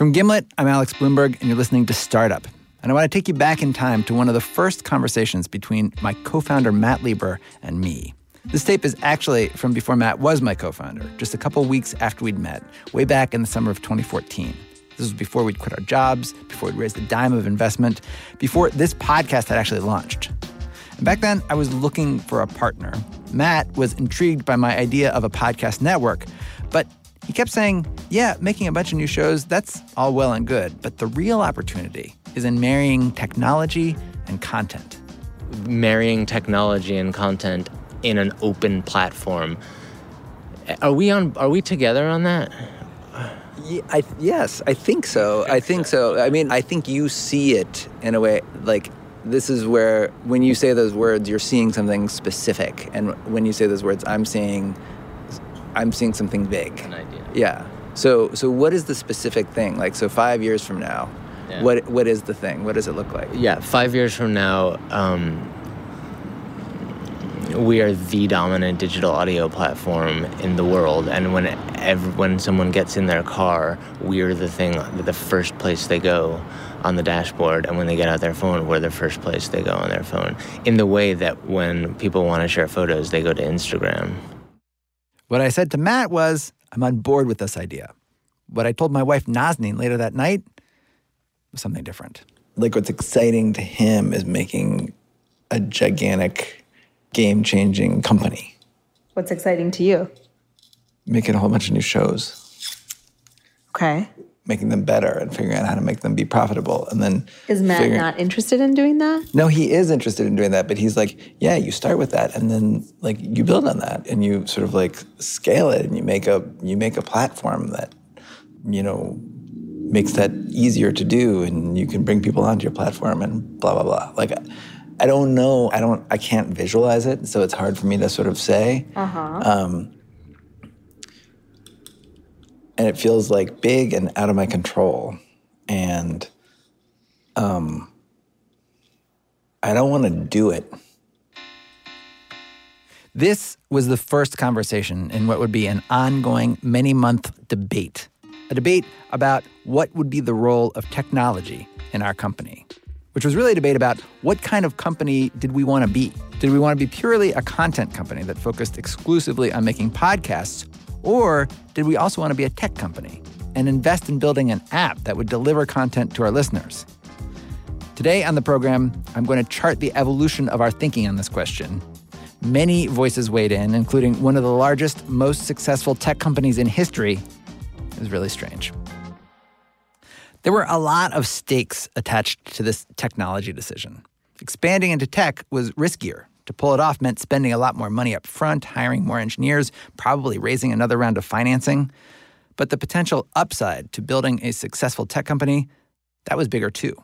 From Gimlet, I'm Alex Blumberg, and you're listening to Startup. And I want to take you back in time to one of the first conversations between my co founder, Matt Lieber, and me. This tape is actually from before Matt was my co founder, just a couple weeks after we'd met, way back in the summer of 2014. This was before we'd quit our jobs, before we'd raised a dime of investment, before this podcast had actually launched. And back then, I was looking for a partner. Matt was intrigued by my idea of a podcast network, but he kept saying, Yeah, making a bunch of new shows, that's all well and good, but the real opportunity is in marrying technology and content. Marrying technology and content in an open platform. Are we on are we together on that? Yeah, I, yes, I think so. I think so. I mean, I think you see it in a way like this is where when you say those words, you're seeing something specific, and when you say those words, I'm seeing, I'm seeing something big. An idea. Yeah. So, so what is the specific thing? Like, so five years from now, Yeah. what what is the thing? What does it look like? Yeah, five years from now, um, we are the dominant digital audio platform in the world. And when ev- when someone gets in their car, we're the thing, the first place they go on the dashboard. And when they get out their phone, we're the first place they go on their phone. In the way that when people want to share photos, they go to Instagram. What I said to Matt was, I'm on board with this idea. What I told my wife Nazneen later that night was something different. Like, what's exciting to him is making a gigantic, game-changing company, What's exciting to you? making a whole bunch of new shows. Okay. Making them better and figuring out how to make them be profitable and then Is Matt figuring- not interested in doing that? no he is interested in doing that but he's like yeah you start with that and then like you build on that and you sort of like scale it and you make a you make a platform that you know makes that easier to do and you can bring people onto your platform and blah blah blah like i don't know i don't i can't visualize it so it's hard for me to sort of say Uh-huh. um, and it feels like big and out of my control and um, i don't want to do it This was the first conversation in what would be an ongoing many month debate. A debate about what would be the role of technology in our company, which was really a debate about what kind of company did we want to be? Did we want to be purely a content company that focused exclusively on making podcasts? Or did we also want to be a tech company and invest in building an app that would deliver content to our listeners? Today on the program, I'm going to chart the evolution of our thinking on this question. Many voices weighed in, including one of the largest, most successful tech companies in history. It was really strange. There were a lot of stakes attached to this technology decision. Expanding into tech was riskier. To pull it off meant spending a lot more money up front, hiring more engineers, probably raising another round of financing. But the potential upside to building a successful tech company, that was bigger too.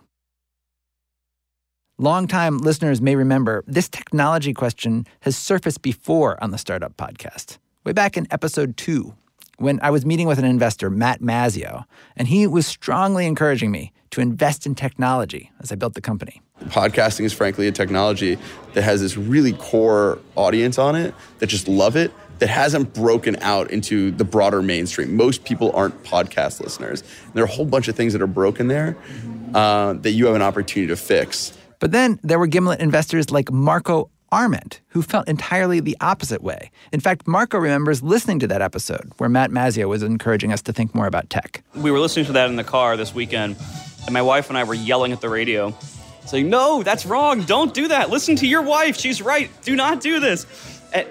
Longtime listeners may remember this technology question has surfaced before on the Startup Podcast, way back in episode two, when I was meeting with an investor, Matt Mazzeo, and he was strongly encouraging me to invest in technology as I built the company. Podcasting is frankly a technology that has this really core audience on it that just love it that hasn't broken out into the broader mainstream most people aren't podcast listeners there are a whole bunch of things that are broken there uh, that you have an opportunity to fix But then there were Gimlet investors like Marco Arment, who felt entirely the opposite way. In fact, Marco remembers listening to that episode where Matt Mazzeo was encouraging us to think more about tech. We were listening to that in the car this weekend, and my wife and I were yelling at the radio, saying, No, that's wrong. Don't do that. Listen to your wife. She's right. Do not do this. And,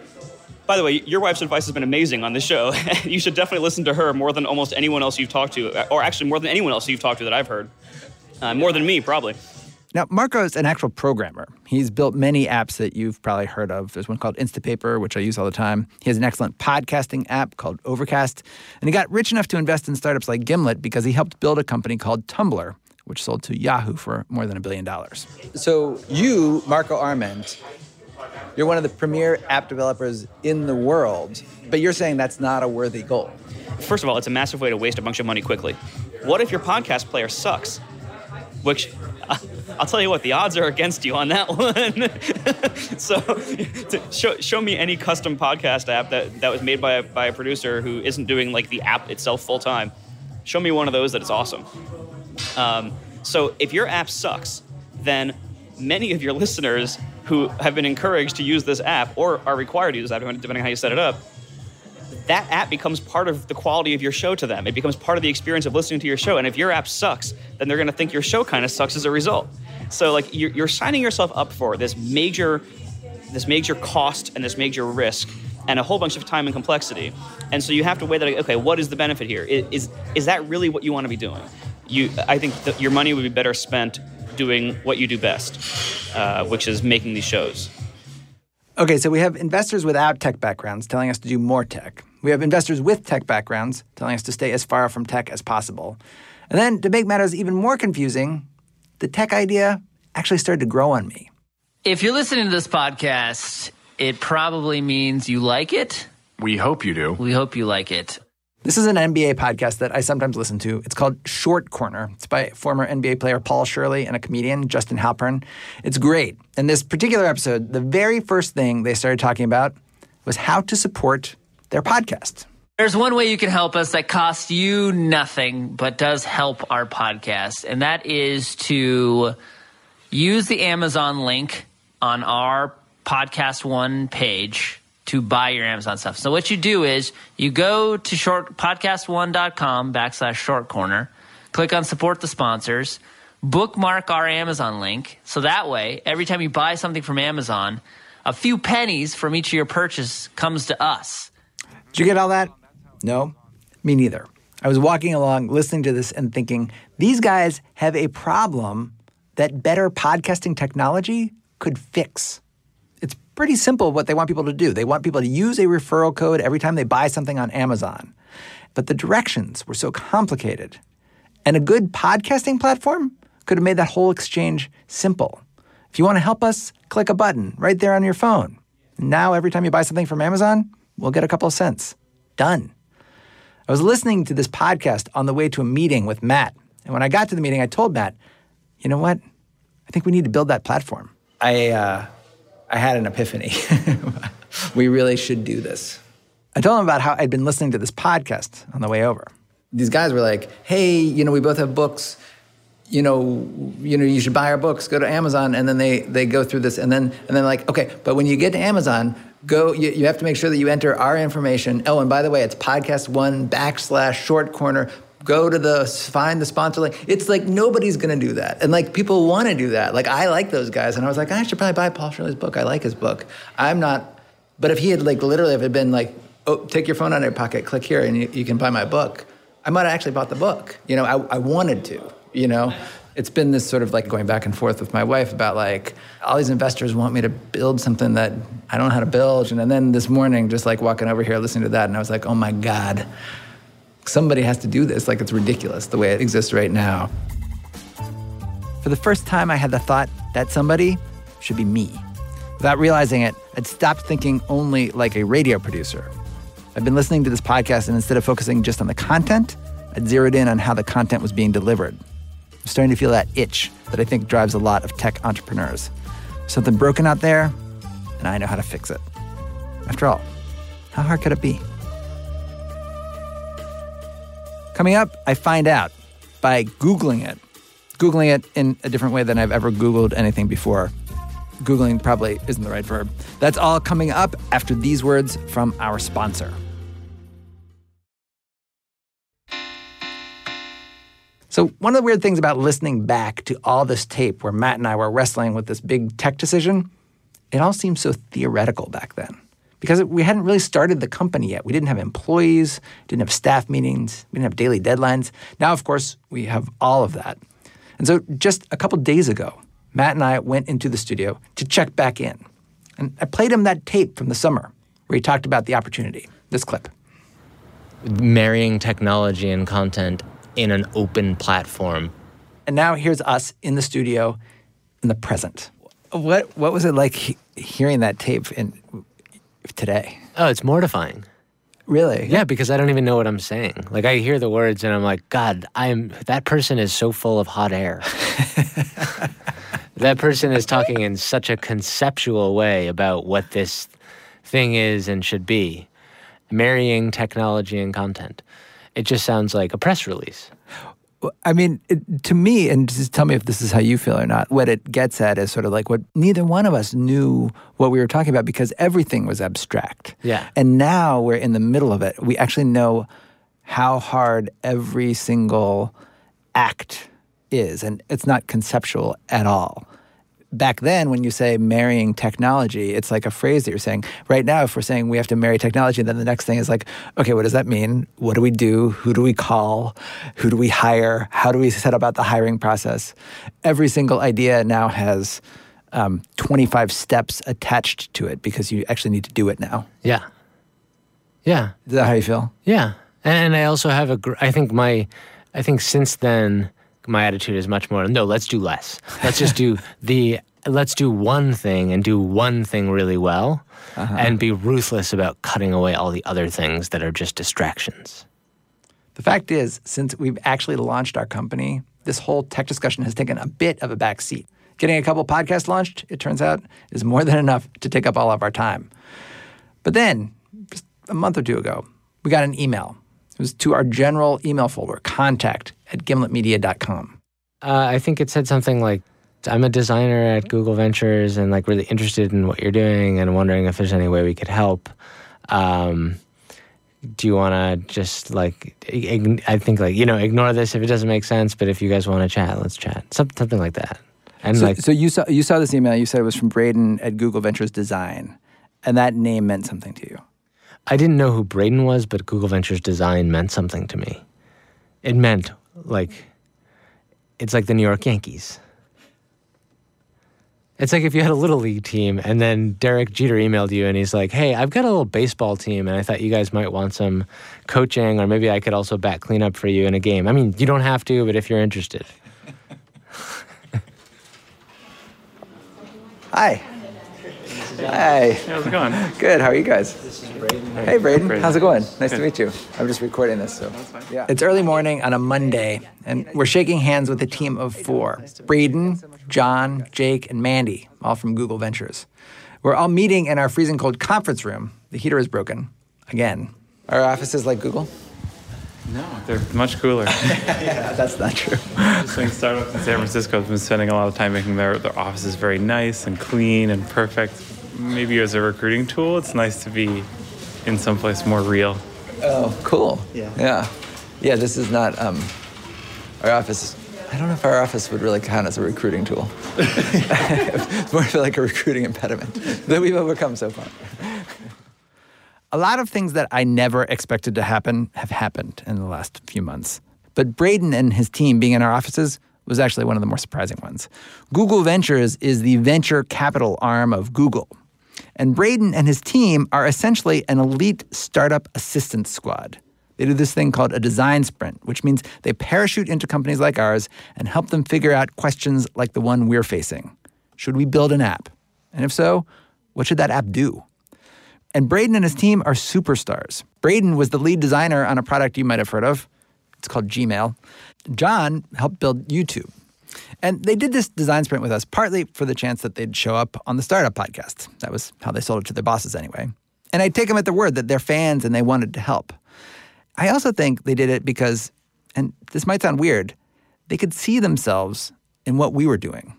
by the way, your wife's advice has been amazing on this show. you should definitely listen to her more than almost anyone else you've talked to, or actually more than anyone else you've talked to that I've heard. Uh, more than me, probably. Now, Marco's an actual programmer. He's built many apps that you've probably heard of. There's one called Instapaper, which I use all the time. He has an excellent podcasting app called Overcast. And he got rich enough to invest in startups like Gimlet because he helped build a company called Tumblr, which sold to Yahoo for more than a billion dollars. So you, Marco Arment, you're one of the premier app developers in the world, but you're saying that's not a worthy goal. First of all, it's a massive way to waste a bunch of money quickly. What if your podcast player sucks? Which uh, I'll tell you what, the odds are against you on that one. so, to show, show me any custom podcast app that, that was made by a, by a producer who isn't doing like the app itself full time. Show me one of those that is awesome. Um, so if your app sucks, then many of your listeners who have been encouraged to use this app or are required to use that, depending on how you set it up, that app becomes part of the quality of your show to them. It becomes part of the experience of listening to your show. And if your app sucks, then they're going to think your show kind of sucks as a result. So like you're, you're signing yourself up for this major, this major cost and this major risk and a whole bunch of time and complexity. And so you have to weigh that. Okay, what is the benefit here? Is is that really what you want to be doing? You, I think that your money would be better spent doing what you do best, uh, which is making these shows. Okay, so we have investors without tech backgrounds telling us to do more tech. We have investors with tech backgrounds telling us to stay as far from tech as possible. And then to make matters even more confusing, the tech idea actually started to grow on me. If you're listening to this podcast, it probably means you like it. We hope you do. We hope you like it. This is an NBA podcast that I sometimes listen to. It's called Short Corner. It's by former NBA player Paul Shirley and a comedian, Justin Halpern. It's great. In this particular episode, the very first thing they started talking about was how to support their podcast. There's one way you can help us that costs you nothing, but does help our podcast, and that is to use the Amazon link on our Podcast One page to buy your Amazon stuff. So what you do is you go to short podcast1.com backslash short corner, click on support the sponsors, bookmark our Amazon link. So that way, every time you buy something from Amazon, a few pennies from each of your purchase comes to us. Did you get all that? No, me neither. I was walking along listening to this and thinking, these guys have a problem that better podcasting technology could fix pretty simple what they want people to do. They want people to use a referral code every time they buy something on Amazon. But the directions were so complicated. And a good podcasting platform could have made that whole exchange simple. If you want to help us, click a button right there on your phone. Now, every time you buy something from Amazon, we'll get a couple of cents. Done. I was listening to this podcast on the way to a meeting with Matt. And when I got to the meeting, I told Matt, you know what? I think we need to build that platform. I, uh, I had an epiphany. we really should do this. I told him about how I'd been listening to this podcast on the way over. These guys were like, "Hey, you know, we both have books. You know, you know, you should buy our books. Go to Amazon." And then they they go through this, and then and then like, okay, but when you get to Amazon, go. You, you have to make sure that you enter our information. Oh, and by the way, it's podcast one backslash short corner go to the find the sponsor link. It's like nobody's gonna do that, and like people want to do that. Like I like those guys, and I was like, I should probably buy Paul Shirley's book. I like his book. I'm not, but if he had like literally, if it had been like, oh, take your phone out of your pocket, click here, and you, you can buy my book, I might have actually bought the book. You know, I, I wanted to. You know. It's been this sort of like going back and forth with my wife about like all these investors want me to build something that I don't know how to build. And then this morning, just like walking over here listening to that, and I was like, oh my God, somebody has to do this. Like it's ridiculous the way it exists right now. For the first time, I had the thought that somebody should be me. Without realizing it, I'd stopped thinking only like a radio producer. I've been listening to this podcast, and instead of focusing just on the content, I'd zeroed in on how the content was being delivered. I'm starting to feel that itch that I think drives a lot of tech entrepreneurs. Something broken out there, and I know how to fix it. After all, how hard could it be? Coming up, I find out by Googling it. Googling it in a different way than I've ever Googled anything before. Googling probably isn't the right verb. That's all coming up after these words from our sponsor. So, one of the weird things about listening back to all this tape where Matt and I were wrestling with this big tech decision, it all seemed so theoretical back then because we hadn't really started the company yet. We didn't have employees, didn't have staff meetings, we didn't have daily deadlines. Now, of course, we have all of that. And so just a couple days ago, Matt and I went into the studio to check back in. And I played him that tape from the summer where he talked about the opportunity. This clip. Marrying technology and content in an open platform. And now here's us in the studio in the present. What what was it like he- hearing that tape in today? Oh, it's mortifying. Really? Yeah, because I don't even know what I'm saying. Like I hear the words and I'm like, God, I'm that person is so full of hot air. that person is talking in such a conceptual way about what this thing is and should be. Marrying technology and content. It just sounds like a press release. I mean, it, to me, and just tell me if this is how you feel or not, what it gets at is sort of like what neither one of us knew what we were talking about because everything was abstract. Yeah. And now we're in the middle of it. We actually know how hard every single act is, and it's not conceptual at all. Back then, when you say marrying technology, it's like a phrase that you're saying. Right now, if we're saying we have to marry technology, then the next thing is like, okay, what does that mean? What do we do? Who do we call? Who do we hire? How do we set about the hiring process? Every single idea now has um, 25 steps attached to it because you actually need to do it now. Yeah. Yeah. Is that how you feel? Yeah. And, and I also have a, gr- I think my, I think since then, my attitude is much more, no, let's do less. Let's just do the, let's do one thing and do one thing really well uh-huh. and be ruthless about cutting away all the other things that are just distractions. The fact is, since we've actually launched our company, this whole tech discussion has taken a bit of a back seat. Getting a couple podcasts launched, it turns out, is more than enough to take up all of our time. But then, just a month or two ago, we got an email. It was to our general email folder, contact at gimletmedia.com. Uh, I think it said something like, I'm a designer at Google Ventures and like really interested in what you're doing and wondering if there's any way we could help. Um, do you want to just like, ign- I think like, you know, ignore this if it doesn't make sense, but if you guys want to chat, let's chat. Some, something like that. And So, like, so you saw you saw this email. You said it was from Braden at Google Ventures Design, and that name meant something to you. I didn't know who Braden was, but Google Ventures design meant something to me. It meant like it's like the New York Yankees. It's like if you had a little league team and then Derek Jeter emailed you and he's like, "Hey, I've got a little baseball team and I thought you guys might want some coaching or maybe I could also bat cleanup for you in a game." I mean, you don't have to, but if you're interested. Hi. Hi. How's it going? Good. How are you guys? Hey, Braden. Braden. How's it going? Nice to meet you. I'm just recording this, so. Yeah. It's early morning on a Monday, and we're shaking hands with a team of four Braden, John, Jake, and Mandy, all from Google Ventures. We're all meeting in our freezing cold conference room. The heater is broken. Again. Our office is like Google? No, they're much cooler. yeah, That's not true. Just like startups in San Francisco have been spending a lot of time making their, their offices very nice and clean and perfect. Maybe as a recruiting tool, it's nice to be in someplace more real. Oh, cool. Yeah. Yeah. Yeah, this is not um, our office. I don't know if our office would really count as a recruiting tool. it's more of like a recruiting impediment that we've overcome so far. A lot of things that I never expected to happen have happened in the last few months. But Braden and his team being in our offices was actually one of the more surprising ones. Google Ventures is the venture capital arm of Google. And Braden and his team are essentially an elite startup assistance squad. They do this thing called a design sprint, which means they parachute into companies like ours and help them figure out questions like the one we're facing. Should we build an app? And if so, what should that app do? And Braden and his team are superstars. Braden was the lead designer on a product you might have heard of. It's called Gmail. John helped build YouTube. And they did this design sprint with us partly for the chance that they'd show up on the startup podcast. That was how they sold it to their bosses anyway. And I take them at their word that they're fans and they wanted to help. I also think they did it because, and this might sound weird, they could see themselves in what we were doing.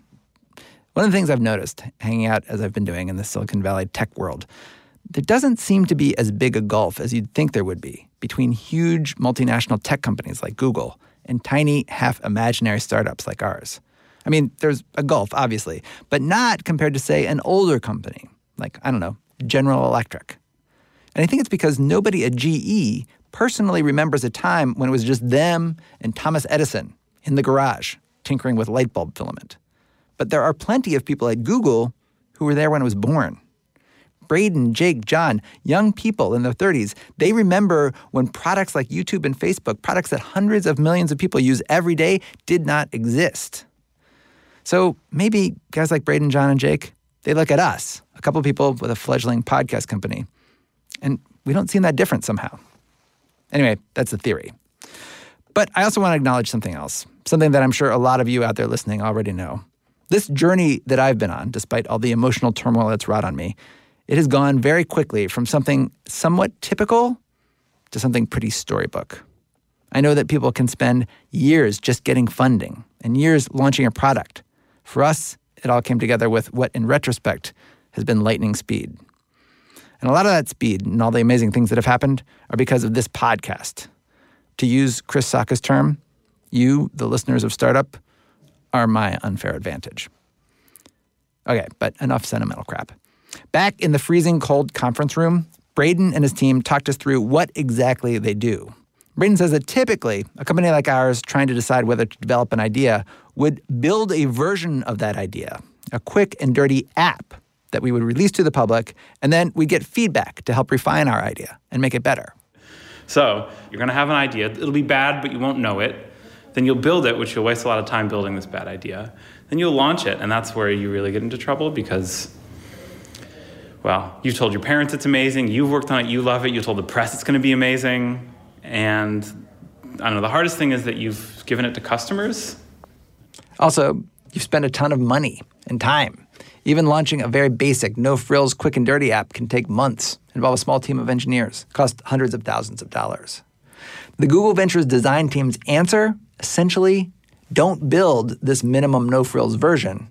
One of the things I've noticed hanging out as I've been doing in the Silicon Valley tech world, there doesn't seem to be as big a gulf as you'd think there would be between huge multinational tech companies like Google and tiny, half imaginary startups like ours. I mean, there's a gulf, obviously, but not compared to, say, an older company like, I don't know, General Electric. And I think it's because nobody at GE personally remembers a time when it was just them and Thomas Edison in the garage tinkering with light bulb filament. But there are plenty of people at Google who were there when it was born. Braden, Jake, John, young people in their 30s, they remember when products like YouTube and Facebook, products that hundreds of millions of people use every day, did not exist. So maybe guys like Braden, John, and Jake, they look at us, a couple people with a fledgling podcast company, and we don't seem that different somehow. Anyway, that's the theory. But I also want to acknowledge something else, something that I'm sure a lot of you out there listening already know. This journey that I've been on, despite all the emotional turmoil that's wrought on me, it has gone very quickly from something somewhat typical to something pretty storybook. I know that people can spend years just getting funding and years launching a product. For us, it all came together with what, in retrospect, has been lightning speed. And a lot of that speed and all the amazing things that have happened are because of this podcast. To use Chris Sacca's term, you, the listeners of Startup, are my unfair advantage. Okay, but enough sentimental crap. Back in the freezing cold conference room, Braden and his team talked us through what exactly they do. Braden says that typically, a company like ours trying to decide whether to develop an idea would build a version of that idea, a quick and dirty app that we would release to the public, and then we'd get feedback to help refine our idea and make it better. So you're going to have an idea. It'll be bad, but you won't know it. Then you'll build it, which you'll waste a lot of time building this bad idea. Then you'll launch it, and that's where you really get into trouble because, well, you've told your parents it's amazing, you've worked on it, you love it, you told the press it's going to be amazing, and I don't know, the hardest thing is that you've given it to customers. Also, you've spent a ton of money and time. Even launching a very basic, no frills, quick and dirty app can take months, involve a small team of engineers, cost hundreds of thousands of dollars. The Google Ventures design team's answer essentially don't build this minimum no frills version.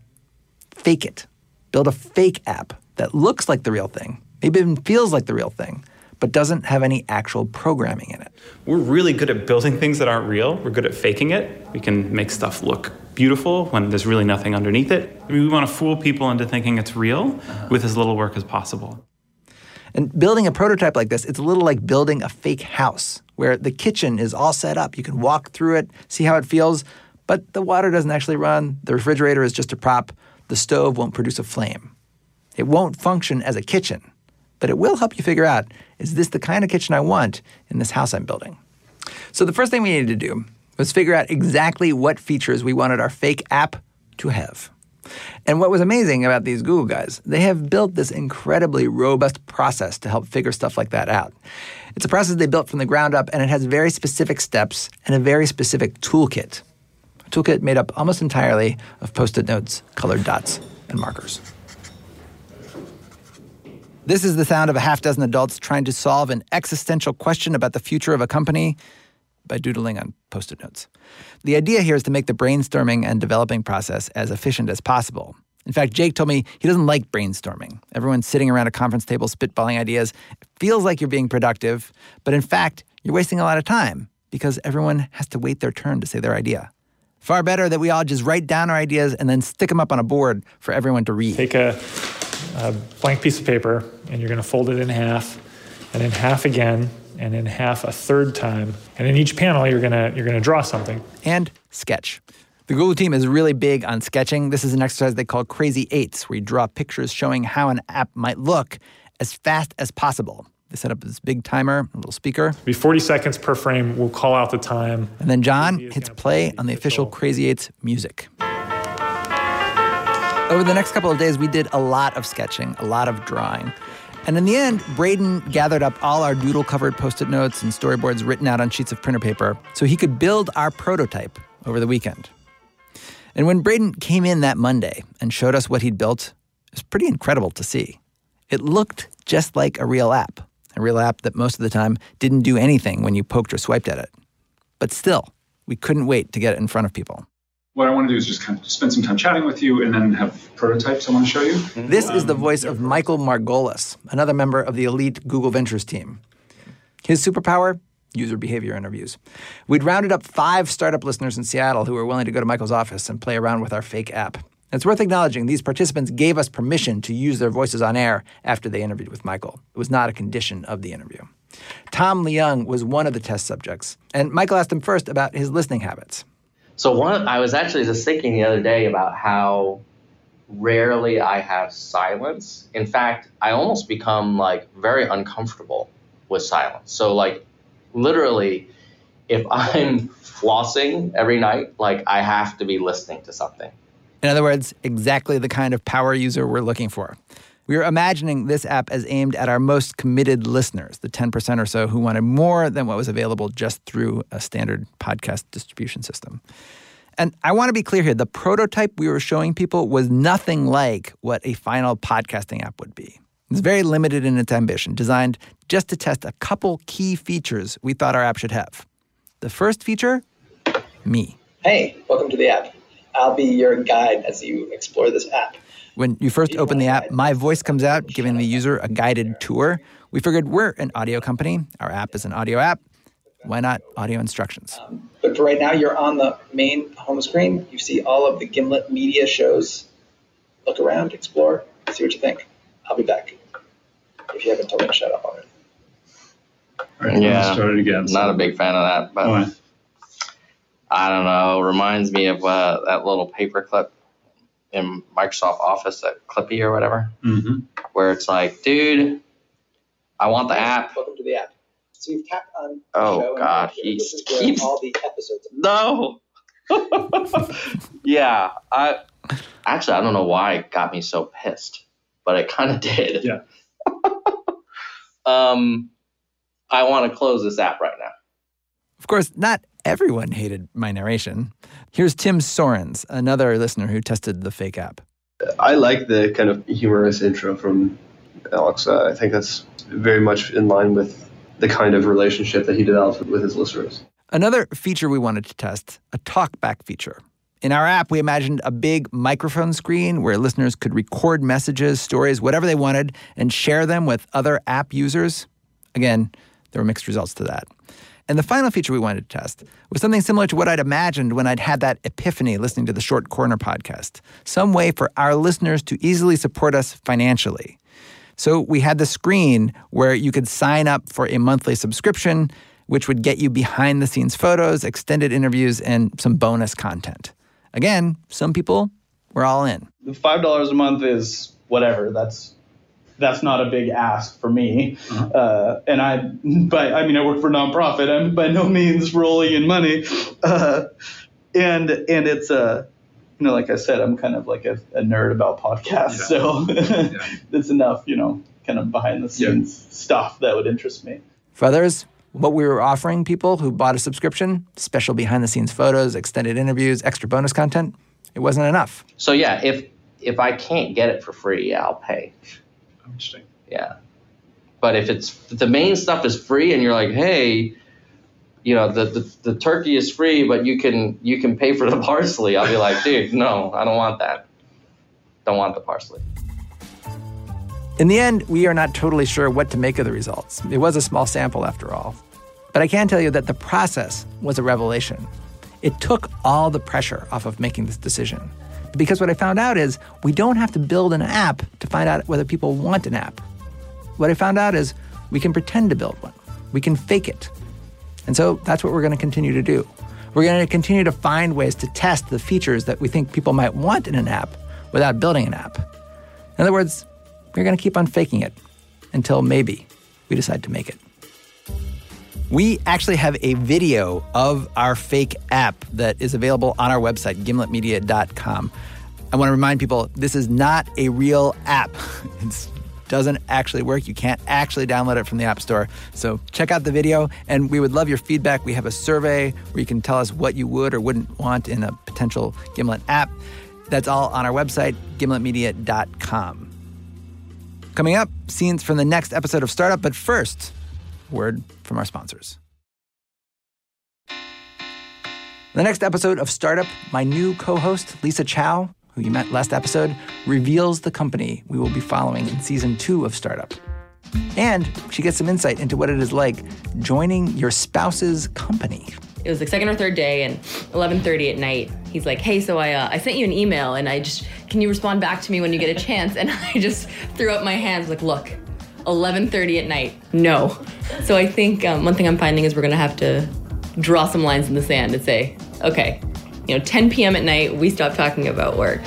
Fake it. Build a fake app that looks like the real thing, maybe even feels like the real thing, but doesn't have any actual programming in it. We're really good at building things that aren't real. We're good at faking it. We can make stuff look beautiful when there's really nothing underneath it. I mean, we want to fool people into thinking it's real uh-huh. with as little work as possible. And building a prototype like this, it's a little like building a fake house where the kitchen is all set up. You can walk through it, see how it feels, but the water doesn't actually run. The refrigerator is just a prop. The stove won't produce a flame. It won't function as a kitchen, but it will help you figure out is this the kind of kitchen I want in this house I'm building? So the first thing we needed to do was figure out exactly what features we wanted our fake app to have. And what was amazing about these Google guys, they have built this incredibly robust process to help figure stuff like that out. It's a process they built from the ground up, and it has very specific steps and a very specific toolkit. A toolkit made up almost entirely of post it notes, colored dots, and markers. This is the sound of a half dozen adults trying to solve an existential question about the future of a company by doodling on post it notes. The idea here is to make the brainstorming and developing process as efficient as possible. In fact, Jake told me he doesn't like brainstorming. Everyone sitting around a conference table spitballing ideas it feels like you're being productive, but in fact, you're wasting a lot of time because everyone has to wait their turn to say their idea. Far better that we all just write down our ideas and then stick them up on a board for everyone to read. Take a, a blank piece of paper and you're going to fold it in half and in half again and in half a third time. And in each panel, you're gonna you're gonna draw something. And sketch. The Google team is really big on sketching. This is an exercise they call Crazy Eights, where you draw pictures showing how an app might look as fast as possible. They set up this big timer, a little speaker. It'll be 40 seconds per frame. We'll call out the time. And then John hits play on the official Crazy Eights music. Over the next couple of days, we did a lot of sketching, a lot of drawing. And in the end, Braden gathered up all our doodle covered post it notes and storyboards written out on sheets of printer paper so he could build our prototype over the weekend. And when Braden came in that Monday and showed us what he'd built, it was pretty incredible to see. It looked just like a real app, a real app that most of the time didn't do anything when you poked or swiped at it. But still, we couldn't wait to get it in front of people what I want to do is just kind of spend some time chatting with you and then have prototypes I want to show you. This is the voice of Michael Margolis, another member of the elite Google Ventures team. His superpower? User behavior interviews. We'd rounded up five startup listeners in Seattle who were willing to go to Michael's office and play around with our fake app. It's worth acknowledging these participants gave us permission to use their voices on air after they interviewed with Michael. It was not a condition of the interview. Tom Leung was one of the test subjects, and Michael asked him first about his listening habits. So one, I was actually just thinking the other day about how rarely I have silence. In fact, I almost become like very uncomfortable with silence. So like literally, if I'm flossing every night, like I have to be listening to something. In other words, exactly the kind of power user we're looking for. We were imagining this app as aimed at our most committed listeners, the 10% or so who wanted more than what was available just through a standard podcast distribution system. And I want to be clear here the prototype we were showing people was nothing like what a final podcasting app would be. It's very limited in its ambition, designed just to test a couple key features we thought our app should have. The first feature me. Hey, welcome to the app. I'll be your guide as you explore this app. When you first open the app, my voice comes out giving the user a guided tour. We figured we're an audio company. Our app is an audio app. Why not audio instructions? But for right now, you're on the main home screen. You see all of the Gimlet media shows. Look around, explore, see what you think. I'll be back. If you haven't told me to shut up already. All right, Yeah, let's start it again. Not a big fan of that, but Why? I don't know. Reminds me of uh, that little paperclip in Microsoft Office, that Clippy or whatever, Mm-hmm. where it's like, dude, I want the app. Welcome to the app. So you've tapped on the Oh, show. and God, here, he this is where keeps- all the episodes. No. yeah, I actually I don't know why it got me so pissed, but it kind of did. Yeah. um, I want to close this app right now. Of course, not everyone hated my narration. Here's Tim Sorens, another listener who tested the fake app. I like the kind of humorous intro from Alex. Uh, I think that's very much in line with the kind of relationship that he develops with his listeners. Another feature we wanted to test a talkback feature. In our app, we imagined a big microphone screen where listeners could record messages, stories, whatever they wanted, and share them with other app users. Again, there were mixed results to that. And the final feature we wanted to test was something similar to what I'd imagined when I'd had that epiphany listening to the Short Corner podcast some way for our listeners to easily support us financially. So we had the screen where you could sign up for a monthly subscription, which would get you behind the scenes photos, extended interviews, and some bonus content. Again, some people were all in. The five dollars a month is whatever. That's that's not a big ask for me. Uh, and I, by I mean, I work for a nonprofit. I'm by no means rolling in money. Uh, and and it's a, you know, like I said, I'm kind of like a, a nerd about podcasts. So it's enough, you know, kind of behind the scenes stuff that would interest me. For others, what we were offering people who bought a subscription special behind the scenes photos, extended interviews, extra bonus content it wasn't enough. So yeah, if if I can't get it for free, I'll pay. Interesting. Yeah. But if it's if the main stuff is free and you're like, hey, you know, the, the the turkey is free, but you can you can pay for the parsley, I'll be like, dude, no, I don't want that. Don't want the parsley. In the end, we are not totally sure what to make of the results. It was a small sample after all. But I can tell you that the process was a revelation. It took all the pressure off of making this decision. Because what I found out is we don't have to build an app to find out whether people want an app. What I found out is we can pretend to build one, we can fake it. And so that's what we're going to continue to do. We're going to continue to find ways to test the features that we think people might want in an app without building an app. In other words, we're going to keep on faking it until maybe we decide to make it. We actually have a video of our fake app that is available on our website, gimletmedia.com. I want to remind people this is not a real app. It doesn't actually work. You can't actually download it from the App Store. So check out the video, and we would love your feedback. We have a survey where you can tell us what you would or wouldn't want in a potential Gimlet app. That's all on our website, gimletmedia.com. Coming up, scenes from the next episode of Startup, but first, word from our sponsors. The next episode of Startup, my new co host, Lisa Chow, who you met last episode, reveals the company we will be following in season two of Startup. And she gets some insight into what it is like joining your spouse's company. It was the second or third day, and 11:30 at night. He's like, "Hey, so I uh, I sent you an email, and I just can you respond back to me when you get a chance?" And I just threw up my hands, like, "Look, 11:30 at night, no." So I think um, one thing I'm finding is we're gonna have to draw some lines in the sand and say, "Okay, you know, 10 p.m. at night, we stop talking about work."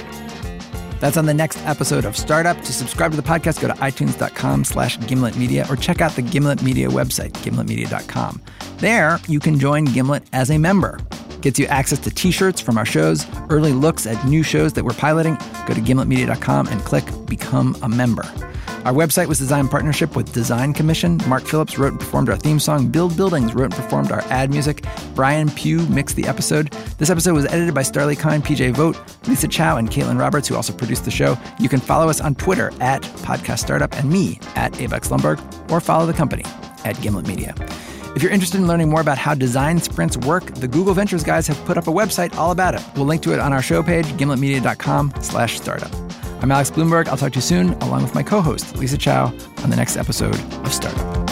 That's on the next episode of Startup. To subscribe to the podcast, go to itunes.com slash Gimlet Media or check out the Gimlet Media website, gimletmedia.com. There, you can join Gimlet as a member. Gets you access to t-shirts from our shows, early looks at new shows that we're piloting. Go to gimletmedia.com and click Become a Member. Our website was designed in partnership with Design Commission. Mark Phillips wrote and performed our theme song. Build Buildings wrote and performed our ad music. Brian Pugh mixed the episode. This episode was edited by Starlee Kine, PJ Vogt, Lisa Chow, and Kaitlin Roberts, who also produced the show. You can follow us on Twitter at Podcast Startup and me at Alex Blumberg, or follow the company at Gimlet Media. If If you're interested in learning more about how design sprints work, the Google Ventures guys have put up a website all about it. We'll link to it on our show page, gimletmedia.com slash startup. I'm Alex Blumberg. I'll talk to you soon, along with my co-host, Lisa Chow, on the next episode of Startup.